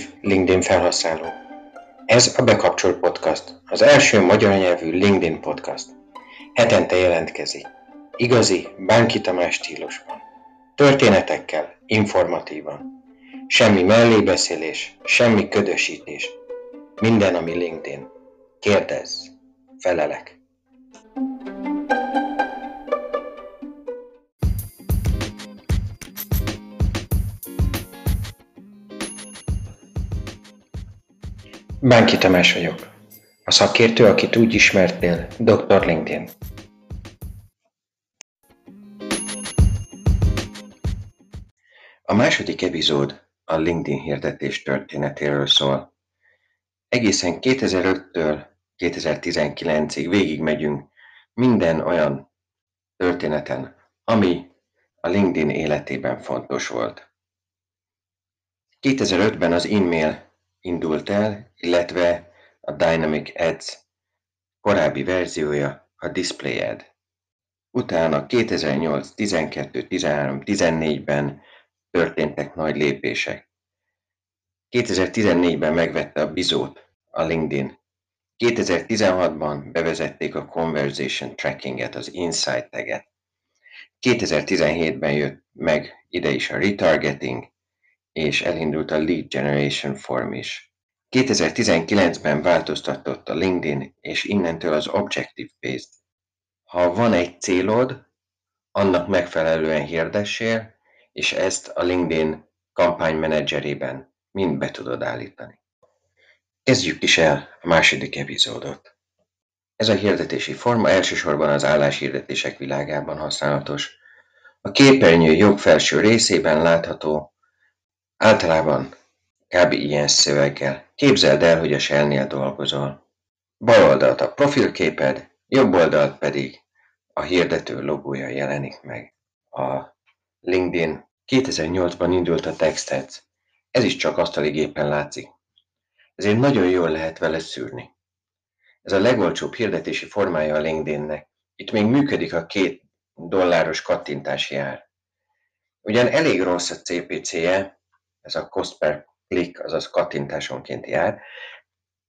aktív LinkedIn felhasználó. Ez a Bekapcsol Podcast, az első magyar nyelvű LinkedIn podcast. Hetente jelentkezik. Igazi, Bánki Tamás stílusban. Történetekkel, informatívan. Semmi mellébeszélés, semmi ködösítés. Minden, ami LinkedIn. Kérdezz. Felelek. Bánki Tamás vagyok. A szakértő, akit úgy ismertél, Dr. LinkedIn. A második epizód a LinkedIn hirdetés történetéről szól. Egészen 2005-től 2019-ig végigmegyünk minden olyan történeten, ami a LinkedIn életében fontos volt. 2005-ben az e-mail indult el, illetve a Dynamic Ads korábbi verziója, a Display Ad. Utána 2008, 12, 13, 14-ben történtek nagy lépések. 2014-ben megvette a bizót a LinkedIn. 2016-ban bevezették a Conversation Trackinget, az Insight taget. 2017-ben jött meg ide is a retargeting, és elindult a Lead Generation Form is. 2019-ben változtatott a LinkedIn, és innentől az Objective-Based. Ha van egy célod, annak megfelelően hirdessél, és ezt a LinkedIn kampánymenedzserében mind be tudod állítani. Kezdjük is el a második epizódot. Ez a hirdetési forma elsősorban az álláshirdetések világában használatos. A képernyő jobb felső részében látható Általában kb. ilyen szöveggel. Képzeld el, hogy a Shell-nél dolgozol. Bal oldalt a profilképed, jobb oldalt pedig a hirdető logója jelenik meg. A LinkedIn 2008-ban indult a TextAds. Ez is csak asztali gépen látszik. Ezért nagyon jól lehet vele szűrni. Ez a legolcsóbb hirdetési formája a LinkedInnek. Itt még működik a két dolláros kattintási ár. Ugyan elég rossz a CPC-je, ez a cost per click, azaz kattintásonként jár,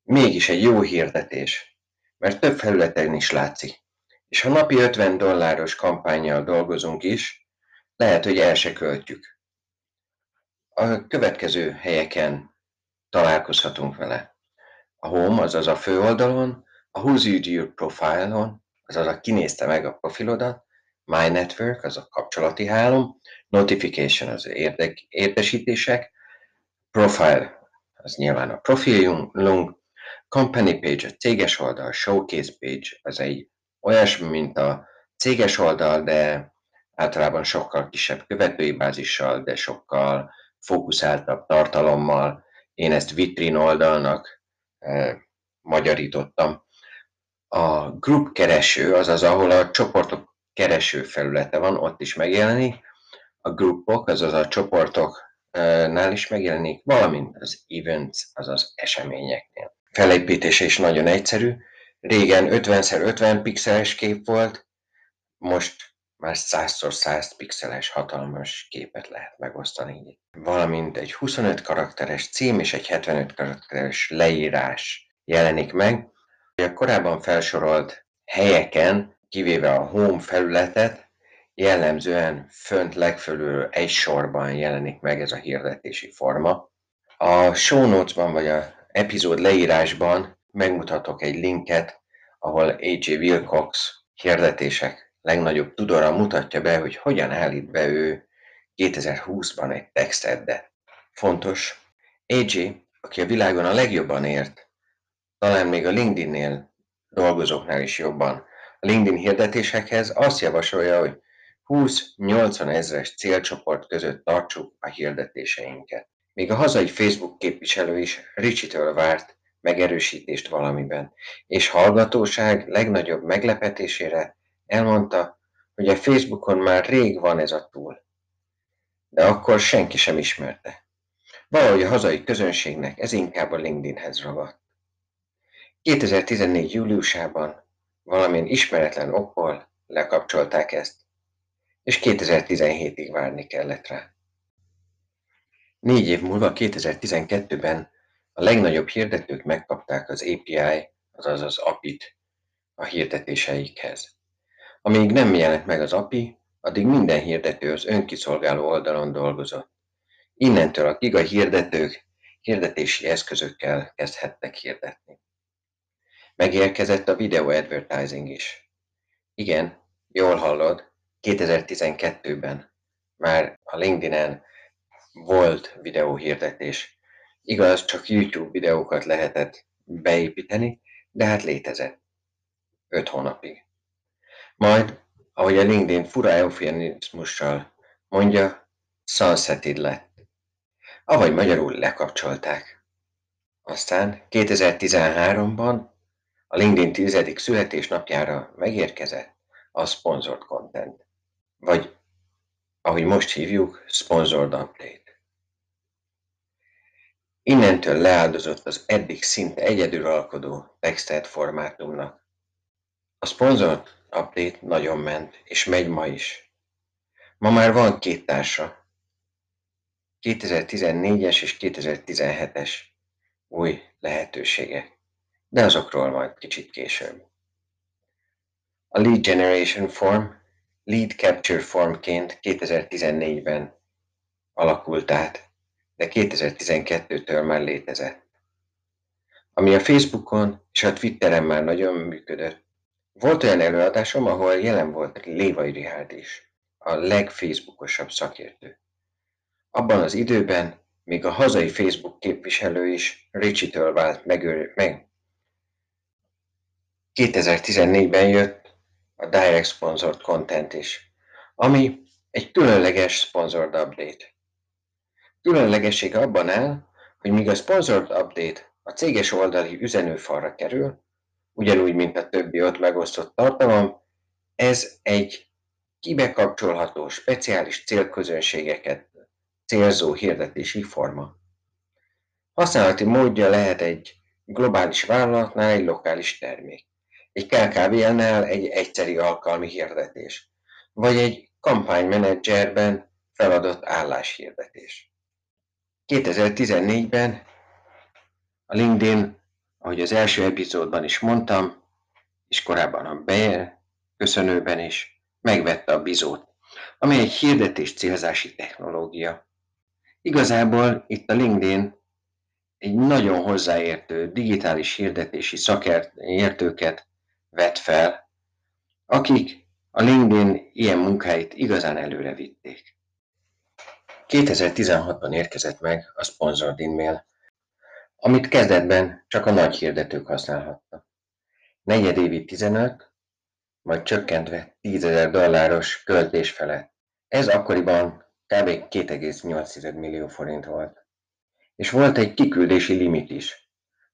mégis egy jó hirdetés, mert több felületen is látszik. És ha napi 50 dolláros kampányjal dolgozunk is, lehet, hogy el se költjük. A következő helyeken találkozhatunk vele. A home, azaz a főoldalon, a Who's Your Profile-on, azaz a kinézte meg a profilodat, My Network, az a kapcsolati hálom, Notification az érdek, értesítések, Profile az nyilván a profilunk, Company Page a céges oldal, Showcase Page az egy olyasmi, mint a céges oldal, de általában sokkal kisebb követői bázissal, de sokkal fókuszáltabb tartalommal. Én ezt vitrin oldalnak eh, magyarítottam. A group kereső, azaz ahol a csoportok kereső felülete van, ott is megjelenik, a groupok, azaz a csoportoknál is megjelenik, valamint az events, azaz eseményeknél. Felépítése is nagyon egyszerű. Régen 50x50 pixeles kép volt, most már 100x100 pixeles hatalmas képet lehet megosztani. Valamint egy 25 karakteres cím és egy 75 karakteres leírás jelenik meg. A korábban felsorolt helyeken, kivéve a home felületet, Jellemzően fönt legfölül egy sorban jelenik meg ez a hirdetési forma. A show notes-ban vagy a epizód leírásban megmutatok egy linket, ahol AJ Wilcox hirdetések legnagyobb tudora mutatja be, hogy hogyan állít be ő 2020-ban egy textet. Fontos, AJ, aki a világon a legjobban ért, talán még a LinkedIn-nél dolgozóknál is jobban, LinkedIn hirdetésekhez azt javasolja, hogy 20-80 ezres célcsoport között tartsuk a hirdetéseinket. Még a hazai Facebook képviselő is Ricsitől várt megerősítést valamiben, és hallgatóság legnagyobb meglepetésére elmondta, hogy a Facebookon már rég van ez a túl. De akkor senki sem ismerte. Valahogy a hazai közönségnek ez inkább a LinkedInhez ragadt. 2014. júliusában valamilyen ismeretlen okból lekapcsolták ezt, és 2017-ig várni kellett rá. Négy év múlva, 2012-ben a legnagyobb hirdetők megkapták az API, azaz az API-t a hirdetéseikhez. Amíg nem jelent meg az API, addig minden hirdető az önkiszolgáló oldalon dolgozott. Innentől a giga hirdetők hirdetési eszközökkel kezdhettek hirdetni. Megérkezett a video advertising is. Igen, jól hallod, 2012-ben már a LinkedIn-en volt videóhirdetés. Igaz, csak YouTube videókat lehetett beépíteni, de hát létezett. 5 hónapig. Majd, ahogy a LinkedIn fura eufemizmussal mondja, sunseted lett. Avagy magyarul lekapcsolták. Aztán 2013-ban a LinkedIn 10. születésnapjára megérkezett a sponsored content, vagy ahogy most hívjuk, sponsored update. Innentől leáldozott az eddig szinte egyedülalkodó textet formátumnak. A sponsored update nagyon ment, és megy ma is. Ma már van két társa, 2014-es és 2017-es új lehetőségek, de azokról majd kicsit később. A Lead Generation Form Lead Capture Formként 2014-ben alakult át, de 2012-től már létezett. Ami a Facebookon és a Twitteren már nagyon működött. Volt olyan előadásom, ahol jelen volt Lévai Rihárd is, a legfacebookosabb szakértő. Abban az időben még a hazai Facebook képviselő is Richie-től vált megőr, meg. 2014-ben jött a Direct Sponsored Content is, ami egy különleges Sponsored Update. Különlegessége abban áll, hogy míg a Sponsored Update a céges oldali üzenőfalra kerül, ugyanúgy, mint a többi ott megosztott tartalom, ez egy kibekapcsolható speciális célközönségeket célzó hirdetési forma. Használati módja lehet egy globális vállalatnál egy lokális termék, egy KKV-nál egy egyszeri alkalmi hirdetés, vagy egy kampánymenedzserben feladott álláshirdetés. 2014-ben a LinkedIn, ahogy az első epizódban is mondtam, és korábban a Bayer köszönőben is, megvette a bizót, ami egy hirdetés célzási technológia. Igazából itt a LinkedIn egy nagyon hozzáértő digitális hirdetési szakértőket vet fel, akik a LinkedIn ilyen munkáit igazán előre vitték. 2016-ban érkezett meg a Sponsored e-mail, amit kezdetben csak a nagy hirdetők használhattak. Negyedévi 15, majd csökkentve 10 ezer dolláros költés felett. Ez akkoriban kb. 2,8 millió forint volt. És volt egy kiküldési limit is,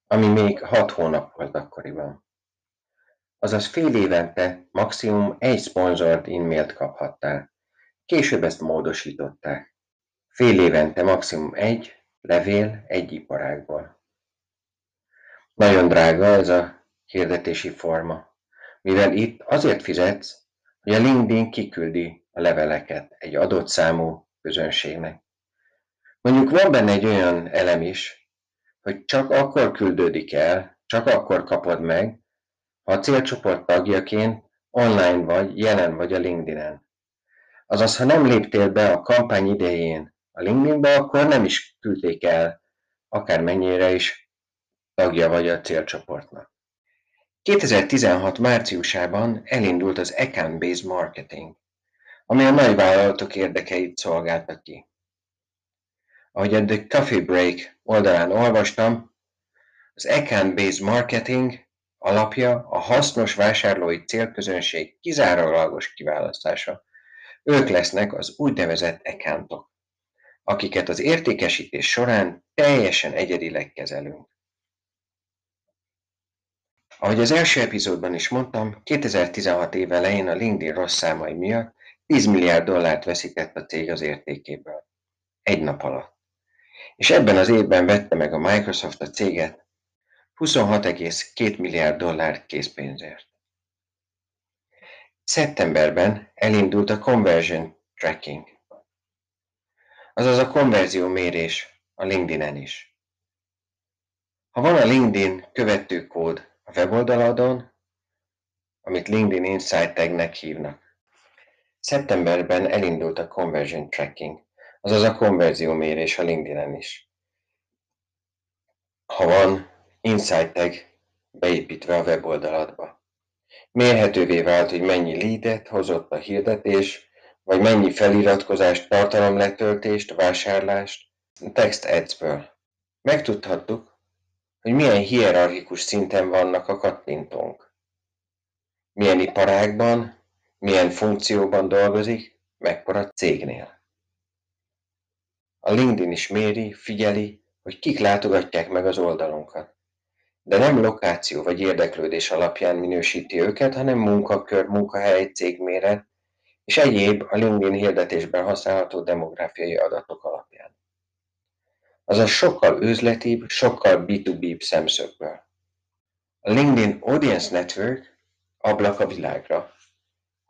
ami még 6 hónap volt akkoriban. Azaz fél évente maximum egy szponzort e-mailt kaphattál. Később ezt módosították. Fél évente maximum egy levél egy iparágból. Nagyon drága ez a hirdetési forma, mivel itt azért fizetsz, hogy a LinkedIn kiküldi a leveleket egy adott számú közönségnek. Mondjuk van benne egy olyan elem is, hogy csak akkor küldődik el, csak akkor kapod meg, ha a célcsoport tagjaként online vagy, jelen vagy a LinkedIn-en. Azaz, ha nem léptél be a kampány idején a LinkedIn-be, akkor nem is küldték el, akármennyire is tagja vagy a célcsoportnak. 2016 márciusában elindult az Account Based Marketing, ami a nagyvállalatok érdekeit szolgálta ki. Ahogy a The Coffee Break oldalán olvastam, az account-based marketing alapja a hasznos vásárlói célközönség kizárólagos kiválasztása. Ők lesznek az úgynevezett accountok, akiket az értékesítés során teljesen egyedileg kezelünk. Ahogy az első epizódban is mondtam, 2016 év elején a LinkedIn rossz számai miatt 10 milliárd dollárt veszített a cég az értékéből. Egy nap alatt. És ebben az évben vette meg a Microsoft a céget 26,2 milliárd dollár készpénzért. Szeptemberben elindult a Conversion Tracking. azaz a konverzió mérés a LinkedIn-en is. Ha van a LinkedIn követőkód a weboldaladon, amit LinkedIn Insight tagnek hívnak. Szeptemberben elindult a Conversion Tracking, azaz a konverzió mérés a LinkedIn-en is. Ha van Insight tag beépítve a weboldaladba. Mérhetővé vált, hogy mennyi leadet hozott a hirdetés, vagy mennyi feliratkozást, tartalomletöltést, vásárlást text adsből. Megtudhattuk, hogy milyen hierarchikus szinten vannak a kattintónk. Milyen iparágban, milyen funkcióban dolgozik, mekkora cégnél. A LinkedIn is méri, figyeli, hogy kik látogatják meg az oldalunkat. De nem lokáció vagy érdeklődés alapján minősíti őket, hanem munkakör, munkahely, cégméret és egyéb a LinkedIn hirdetésben használható demográfiai adatok alapján. Azaz sokkal üzletibb, sokkal B2B szemszögből. A LinkedIn Audience Network ablak a világra.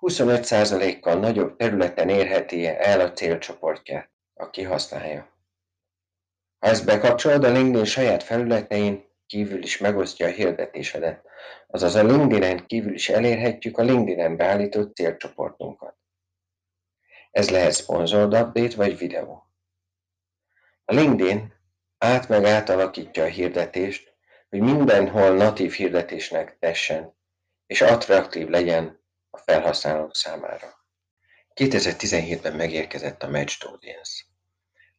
25%-kal nagyobb területen érheti el a célcsoportját, aki használja. Ha ezt bekapcsolod, a LinkedIn saját felületein kívül is megosztja a hirdetésedet, azaz a LinkedIn-en kívül is elérhetjük a LinkedIn-en beállított célcsoportunkat. Ez lehet sponsored update vagy videó. A LinkedIn át meg átalakítja a hirdetést, hogy mindenhol natív hirdetésnek tessen, és attraktív legyen a felhasználók számára. 2017-ben megérkezett a Matched Audience.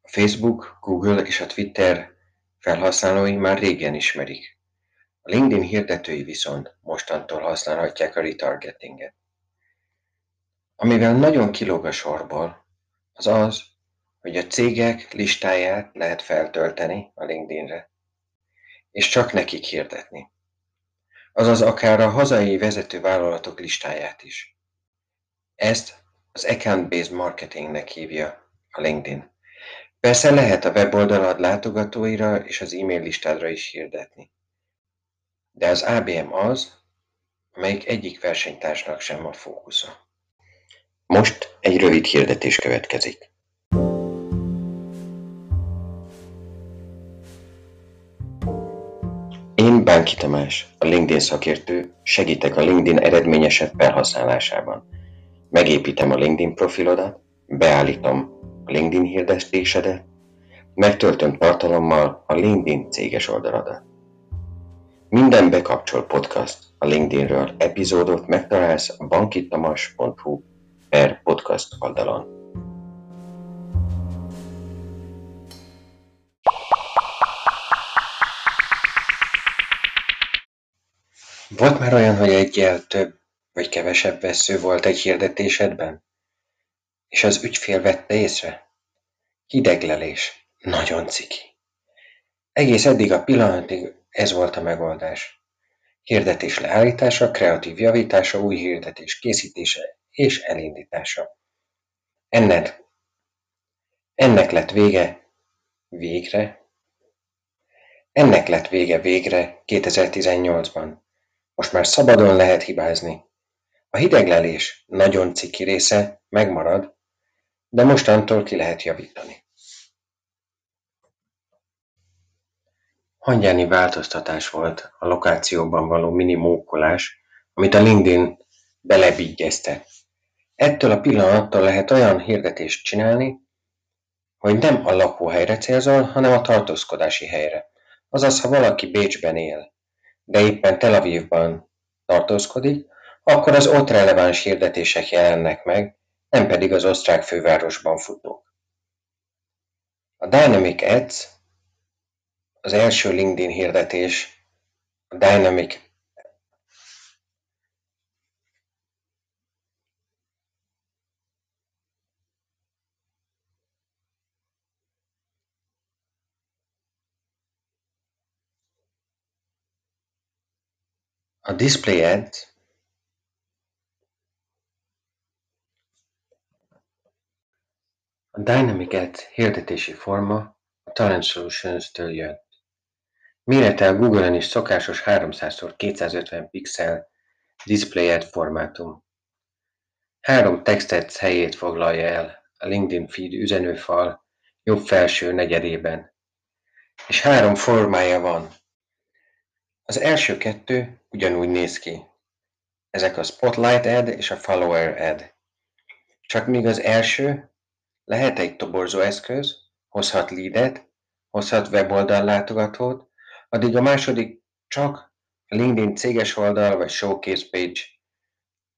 A Facebook, Google és a Twitter felhasználói már régen ismerik. A LinkedIn hirdetői viszont mostantól használhatják a retargetinget. Amivel nagyon kilóg a sorból, az az, hogy a cégek listáját lehet feltölteni a LinkedInre, és csak nekik hirdetni. Azaz akár a hazai vezető vállalatok listáját is. Ezt az account-based marketingnek hívja a LinkedIn. Persze lehet a weboldalad látogatóira és az e-mail listádra is hirdetni. De az ABM az, amelyik egyik versenytársnak sem a fókusza. Most egy rövid hirdetés következik. Én Bánki Tamás, a LinkedIn szakértő, segítek a LinkedIn eredményesebb felhasználásában. Megépítem a LinkedIn profilodat, beállítom a LinkedIn hirdetésedet, megtöltöm tartalommal a LinkedIn céges oldaladat. Minden bekapcsol podcast a LinkedInről epizódot megtalálsz a bankitamas.hu per podcast oldalon. Volt már olyan, hogy egyel több vagy kevesebb vesző volt egy hirdetésedben? És az ügyfél vette észre? Hideglelés. Nagyon ciki. Egész eddig a pillanatig ez volt a megoldás. Hirdetés leállítása, kreatív javítása, új hirdetés készítése és elindítása. Ennek, ennek lett vége végre, ennek lett vége végre 2018-ban. Most már szabadon lehet hibázni. A hideglelés nagyon ciki része megmarad, de mostantól ki lehet javítani. Hangyáni változtatás volt a lokációban való mini mókolás, amit a LinkedIn belebigyezte. Ettől a pillanattól lehet olyan hirdetést csinálni, hogy nem a lakóhelyre célzol, hanem a tartózkodási helyre. Azaz, ha valaki Bécsben él, de éppen Tel Avivban tartózkodik, akkor az ott releváns hirdetések jelennek meg, nem pedig az osztrák fővárosban futók. A Dynamic Ads az első LinkedIn hirdetés, a Dynamic A display ad A Dynamic Ad hirdetési forma a Talent Solutions-től jött. Mérete a Google-en is szokásos 300x250 pixel display ad formátum. Három textet helyét foglalja el a LinkedIn feed üzenőfal jobb felső negyedében. És három formája van. Az első kettő ugyanúgy néz ki. Ezek a Spotlight Ad és a Follower Ad. Csak míg az első lehet egy toborzó eszköz, hozhat leadet, hozhat weboldal látogatót, addig a második csak LinkedIn céges oldal vagy showcase page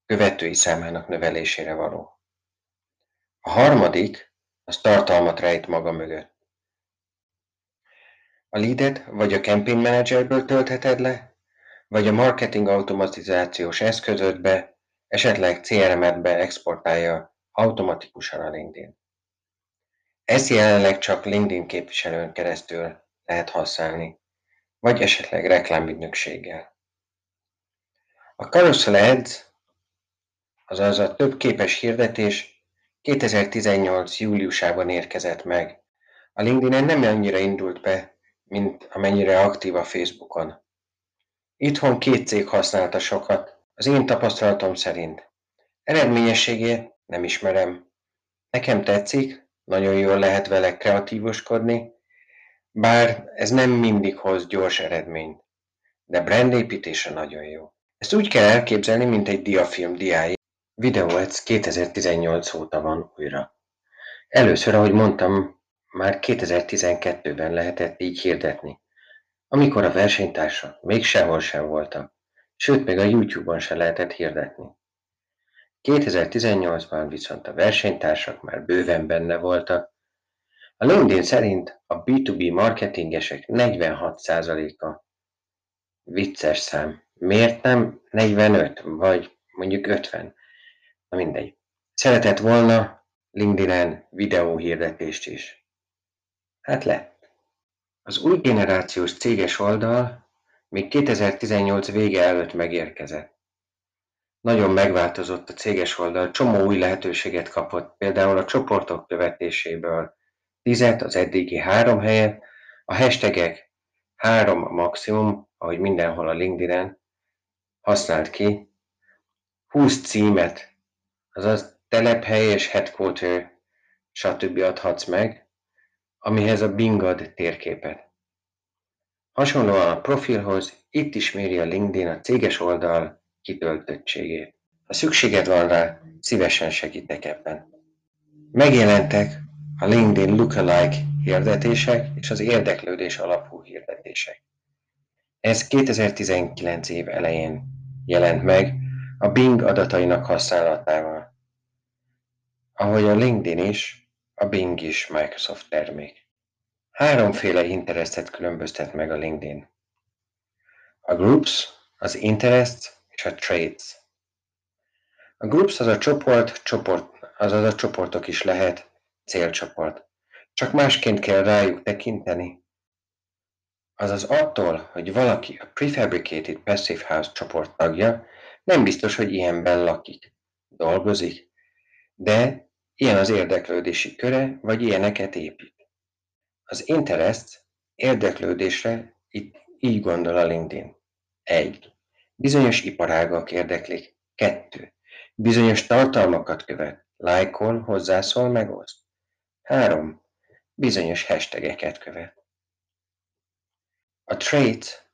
követői számának növelésére való. A harmadik az tartalmat rejt maga mögött. A leadet vagy a campaign managerből töltheted le, vagy a marketing automatizációs eszközödbe, esetleg CRM-edbe exportálja automatikusan a LinkedIn. Ezt jelenleg csak LinkedIn képviselőn keresztül lehet használni, vagy esetleg reklámügynökséggel. A Carousel Ads, azaz a több képes hirdetés 2018. júliusában érkezett meg. A LinkedIn nem annyira indult be, mint amennyire aktív a Facebookon. Itthon két cég használta sokat, az én tapasztalatom szerint. Eredményességét nem ismerem. Nekem tetszik, nagyon jól lehet vele kreatívoskodni, bár ez nem mindig hoz gyors eredményt, de brandépítése nagyon jó. Ezt úgy kell elképzelni, mint egy diafilm diái. Videoads 2018 óta van újra. Először, ahogy mondtam, már 2012-ben lehetett így hirdetni, amikor a versenytársak még sehol sem voltak, sőt még a YouTube-on se lehetett hirdetni. 2018-ban viszont a versenytársak már bőven benne voltak. A LinkedIn szerint a B2B marketingesek 46%-a vicces szám. Miért nem 45 vagy mondjuk 50? Na mindegy. Szeretett volna LinkedIn-en videóhirdetést is. Hát lett. Az új generációs céges oldal még 2018 vége előtt megérkezett. Nagyon megváltozott a céges oldal, csomó új lehetőséget kapott, például a csoportok követéséből tizet az eddigi három helyet, a hashtagek három a maximum, ahogy mindenhol a LinkedIn-en használt ki, 20 címet, azaz telephely és headquarter, stb. adhatsz meg, amihez a Bingad térképet. Hasonlóan a profilhoz, itt is méri a LinkedIn a céges oldal kitöltöttségét. Ha szükséged van rá, szívesen segítek ebben. Megjelentek a LinkedIn Lookalike hirdetések és az érdeklődés alapú hirdetések. Ez 2019 év elején jelent meg a Bing adatainak használatával. Ahogy a LinkedIn is, a Bing is Microsoft termék. Háromféle interestet különböztet meg a LinkedIn. A Groups, az Interests Traits. A Groups az a csoport, csoport, azaz a csoportok is lehet, célcsoport. Csak másként kell rájuk tekinteni. Azaz attól, hogy valaki a Prefabricated Passive House csoport tagja, nem biztos, hogy ilyenben lakik, dolgozik, de ilyen az érdeklődési köre, vagy ilyeneket épít. Az interest érdeklődésre itt így gondol a LinkedIn. 1. Bizonyos iparágak érdeklik. 2. Bizonyos tartalmakat követ. Lájkol, hozzászól, megoszt. 3. Bizonyos hashtageket követ. A trait,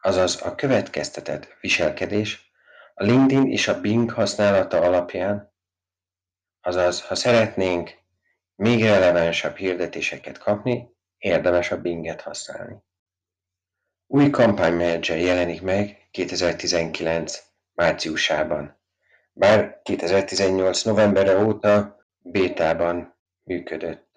azaz a következtetett viselkedés a LinkedIn és a Bing használata alapján, azaz ha szeretnénk még relevánsabb hirdetéseket kapni, érdemes a Binget használni. Új kampánymenedzser jelenik meg 2019 márciusában, bár 2018 novembere óta bétában működött.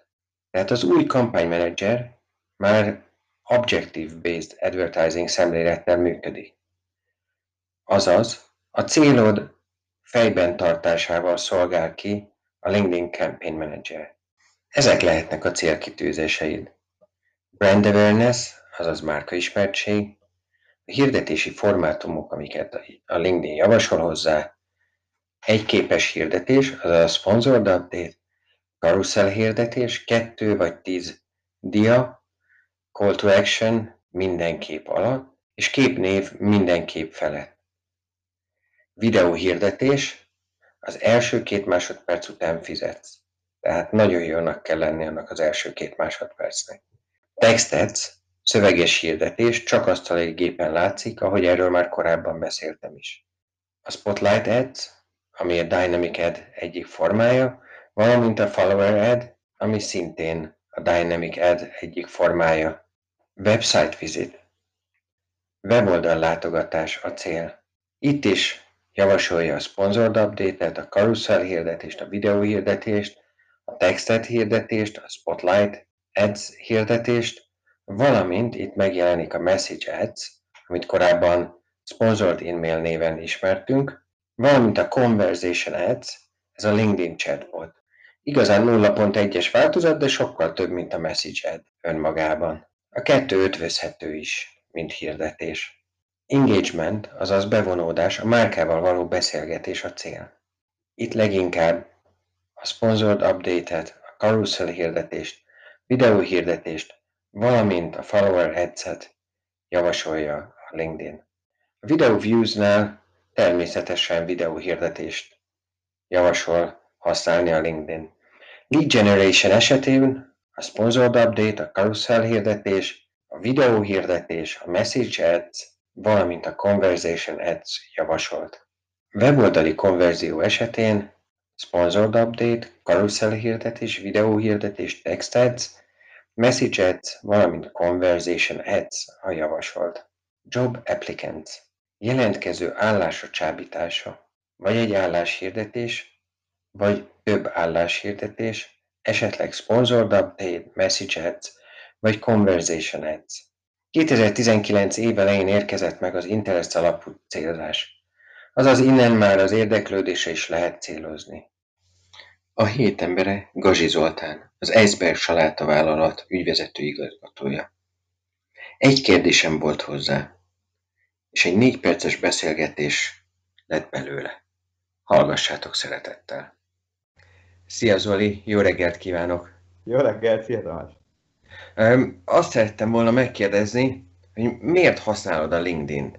Tehát az új kampánymenedzser már Objective-Based Advertising szemlélettel működik. Azaz, a célod fejben tartásával szolgál ki a LinkedIn Campaign Manager. Ezek lehetnek a célkitűzéseid. Brand awareness, azaz márkaismertség, hirdetési formátumok, amiket a LinkedIn javasol hozzá, egy képes hirdetés, azaz a sponsored update, carousel hirdetés, kettő vagy tíz dia, call to action minden kép alatt, és képnév minden kép felett. Videó hirdetés, az első két másodperc után fizetsz. tehát nagyon jónak kell lenni annak az első két másodpercnek. Text ads, szöveges hirdetés csak asztali gépen látszik, ahogy erről már korábban beszéltem is. A Spotlight Ads, ami a Dynamic Ad egyik formája, valamint a Follower Ad, ami szintén a Dynamic Ad egyik formája. Website Visit. Weboldal látogatás a cél. Itt is javasolja a Sponsored Update-et, a Carousel hirdetést, a videó hirdetést, a textet hirdetést, a Spotlight Ads hirdetést, valamint itt megjelenik a Message Ads, amit korábban Sponsored E-mail néven ismertünk, valamint a Conversation Ads, ez a LinkedIn chatbot. Igazán 0.1-es változat, de sokkal több, mint a Message Ad önmagában. A kettő ötvözhető is, mint hirdetés. Engagement, azaz bevonódás, a márkával való beszélgetés a cél. Itt leginkább a Sponsored Update-et, a Carousel hirdetést, videóhirdetést, valamint a Follower Ads-et javasolja a LinkedIn. A Video Views-nál természetesen videóhirdetést javasol használni a LinkedIn. Lead Generation esetén a Sponsored Update, a Carousel hirdetés, a videóhirdetés, a Message Ads, valamint a Conversation Ads javasolt. Weboldali konverzió esetén Sponsored Update, Carousel hirdetés, videóhirdetés, Text Ads, Message Ads, valamint Conversation Ads a javasolt. Job Applicants Jelentkező állásra csábítása, vagy egy álláshirdetés, vagy több álláshirdetés, esetleg Sponsored Update, Message Ads, vagy Conversation Ads. 2019 év elején érkezett meg az Interest alapú célzás, azaz innen már az érdeklődésre is lehet célozni. A hét embere Gazsi Zoltán, az Eisberg Saláta vállalat ügyvezető igazgatója. Egy kérdésem volt hozzá, és egy négy perces beszélgetés lett belőle. Hallgassátok szeretettel. Szia Zoli, jó reggelt kívánok! Jó reggelt, szia Tamás! Azt szerettem volna megkérdezni, hogy miért használod a LinkedIn-t?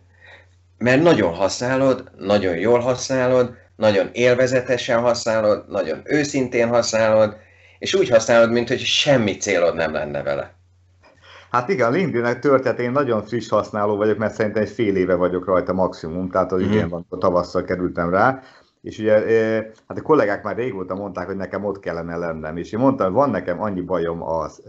Mert nagyon használod, nagyon jól használod, nagyon élvezetesen használod, nagyon őszintén használod, és úgy használod, mint hogy semmi célod nem lenne vele. Hát igen, LinkedIn történetén nagyon friss használó vagyok, mert szerintem egy fél éve vagyok rajta maximum, tehát az mm-hmm. idén van, tavasszal kerültem rá, és ugye hát a kollégák már régóta mondták, hogy nekem ott kellene lennem, és én mondtam, hogy van nekem annyi bajom az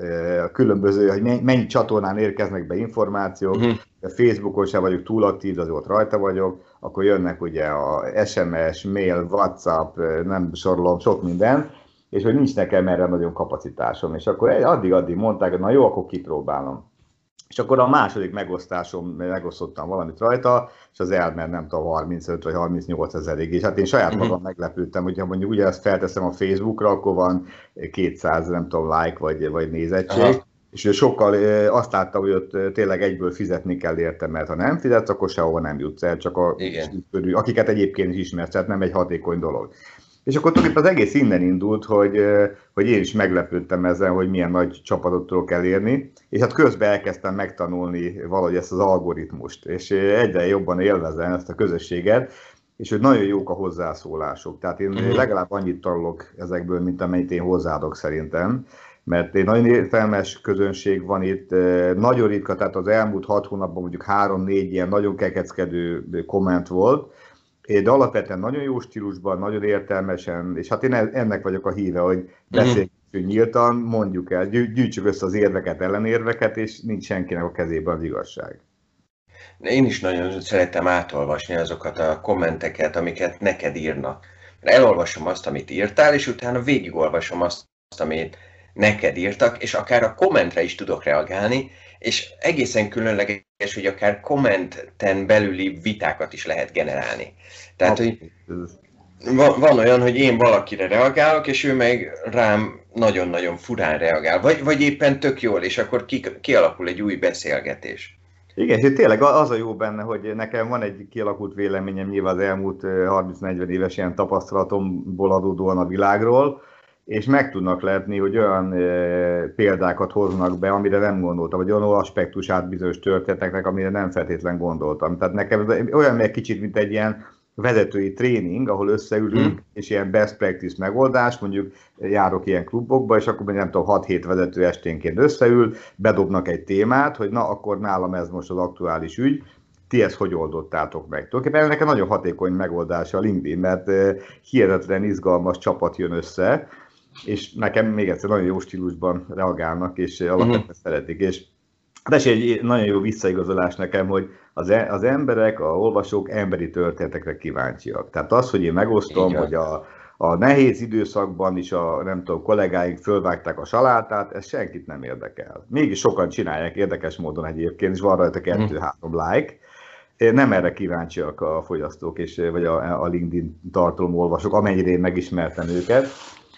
a különböző, hogy mennyi csatornán érkeznek be információk, uh-huh. Facebookon sem vagyok túl aktív, az ott rajta vagyok, akkor jönnek ugye a SMS, mail, WhatsApp, nem sorolom, sok minden, és hogy nincs nekem erre nagyon kapacitásom, és akkor addig-addig mondták, hogy na jó, akkor kipróbálom. És akkor a második megosztásom, megosztottam valamit rajta, és az elment nem tudom, 35 vagy 38 ezerig. És hát én saját mhm. magam uh-huh. meglepődtem, hogyha mondjuk ugye ezt felteszem a Facebookra, akkor van 200, nem tudom, like vagy, vagy nézettség. Aha. És sokkal azt láttam, hogy ott tényleg egyből fizetni kell érte, mert ha nem fizetsz, akkor sehova nem jutsz el, csak a, Igen. akiket egyébként is ismersz, tehát nem egy hatékony dolog. És akkor tulajdonképpen az egész innen indult, hogy, hogy én is meglepődtem ezen, hogy milyen nagy csapatot tudok elérni, és hát közben elkezdtem megtanulni valahogy ezt az algoritmust, és egyre jobban élvezem ezt a közösséget, és hogy nagyon jók a hozzászólások. Tehát én uh-huh. legalább annyit tanulok ezekből, mint amennyit én hozzáadok szerintem, mert egy nagyon értelmes közönség van itt, nagyon ritka, tehát az elmúlt hat hónapban mondjuk három-négy ilyen nagyon kekeckedő komment volt, de alapvetően nagyon jó stílusban, nagyon értelmesen, és hát én ennek vagyok a híve, hogy mhm. beszéljünk uh-huh. nyíltan, mondjuk el, gyűjtsük össze az érveket, ellenérveket, és nincs senkinek a kezében az igazság. Én is nagyon szeretem átolvasni azokat a kommenteket, amiket neked írnak. Elolvasom azt, amit írtál, és utána végigolvasom azt, amit neked írtak, és akár a kommentre is tudok reagálni, és egészen különleges, hogy akár kommenten belüli vitákat is lehet generálni. Tehát, hogy van, van olyan, hogy én valakire reagálok, és ő meg rám nagyon-nagyon furán reagál, vagy, vagy éppen tök jól, és akkor ki, kialakul egy új beszélgetés. Igen, és tényleg az a jó benne, hogy nekem van egy kialakult véleményem nyilván az elmúlt 30-40 éves ilyen tapasztalatomból adódóan a világról, és meg tudnak lehetni, hogy olyan e, példákat hoznak be, amire nem gondoltam, vagy olyan aspektusát bizonyos történeteknek, amire nem feltétlen gondoltam. Tehát nekem olyan egy kicsit, mint egy ilyen vezetői tréning, ahol összeülünk, hmm. és ilyen best practice megoldás, mondjuk járok ilyen klubokba, és akkor nem tudom, 6-7 vezető esténként összeül, bedobnak egy témát, hogy na, akkor nálam ez most az aktuális ügy, ti ezt hogy oldottátok meg? Tulajdonképpen ennek nagyon hatékony megoldása a LinkedIn, mert hihetetlen izgalmas csapat jön össze, és nekem még egyszer nagyon jó stílusban reagálnak, és alapvetően uh-huh. szeretik, és de is egy nagyon jó visszaigazolás nekem, hogy az, e, az emberek, a olvasók emberi történetekre kíváncsiak. Tehát az, hogy én megosztom, hogy a, a nehéz időszakban is a, nem tudom, kollégáink fölvágták a salátát, ez senkit nem érdekel. Mégis sokan csinálják érdekes módon egyébként, és van rajta kettő-három like. Nem erre kíváncsiak a fogyasztók, és, vagy a, a LinkedIn tartalomolvasók, amennyire én megismertem őket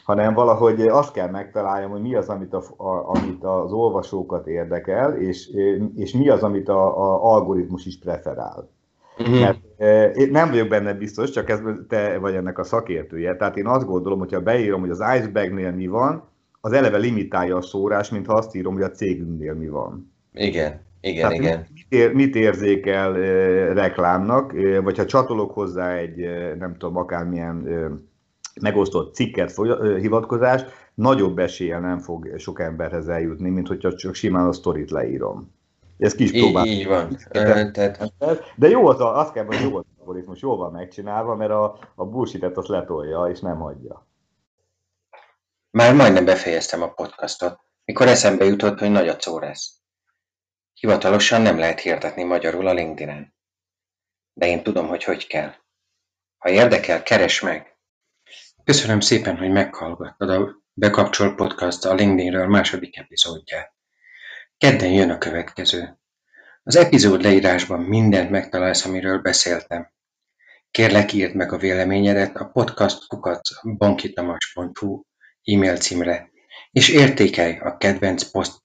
hanem valahogy azt kell megtaláljam, hogy mi az, amit, a, a, amit az olvasókat érdekel, és, és mi az, amit a, a algoritmus is preferál. Uh-huh. Mert én nem vagyok benne biztos, csak ez te vagy ennek a szakértője. Tehát én azt gondolom, hogyha beírom, hogy az Icebagnél mi van, az eleve limitálja a szórás, mint ha azt írom, hogy a cégünknél mi van. Igen, igen, Tehát igen. Mit, ér, mit érzékel e, reklámnak, e, vagy ha csatolok hozzá egy, e, nem tudom, akármilyen e, megosztott cikket, hivatkozást, nagyobb eséllyel nem fog sok emberhez eljutni, mint hogyha csak simán a sztorit leírom. Ez kis próbál. Így, így van. Tehát... De jó az, azt kell, hogy jó az algoritmus, jól van megcsinálva, mert a, a bullshit azt letolja, és nem hagyja. Már majdnem befejeztem a podcastot, mikor eszembe jutott, hogy nagy a lesz. Hivatalosan nem lehet hirdetni magyarul a LinkedIn-en. De én tudom, hogy hogy kell. Ha érdekel, keres meg! Köszönöm szépen, hogy meghallgattad a Bekapcsol Podcast a LinkedInről második epizódját. Kedden jön a következő. Az epizód leírásban mindent megtalálsz, amiről beszéltem. Kérlek írd meg a véleményedet a podcastkukac.bankitamas.hu e-mail címre, és értékelj a kedvenc, post,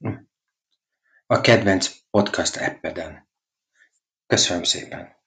a kedvenc podcast appeden. Köszönöm szépen!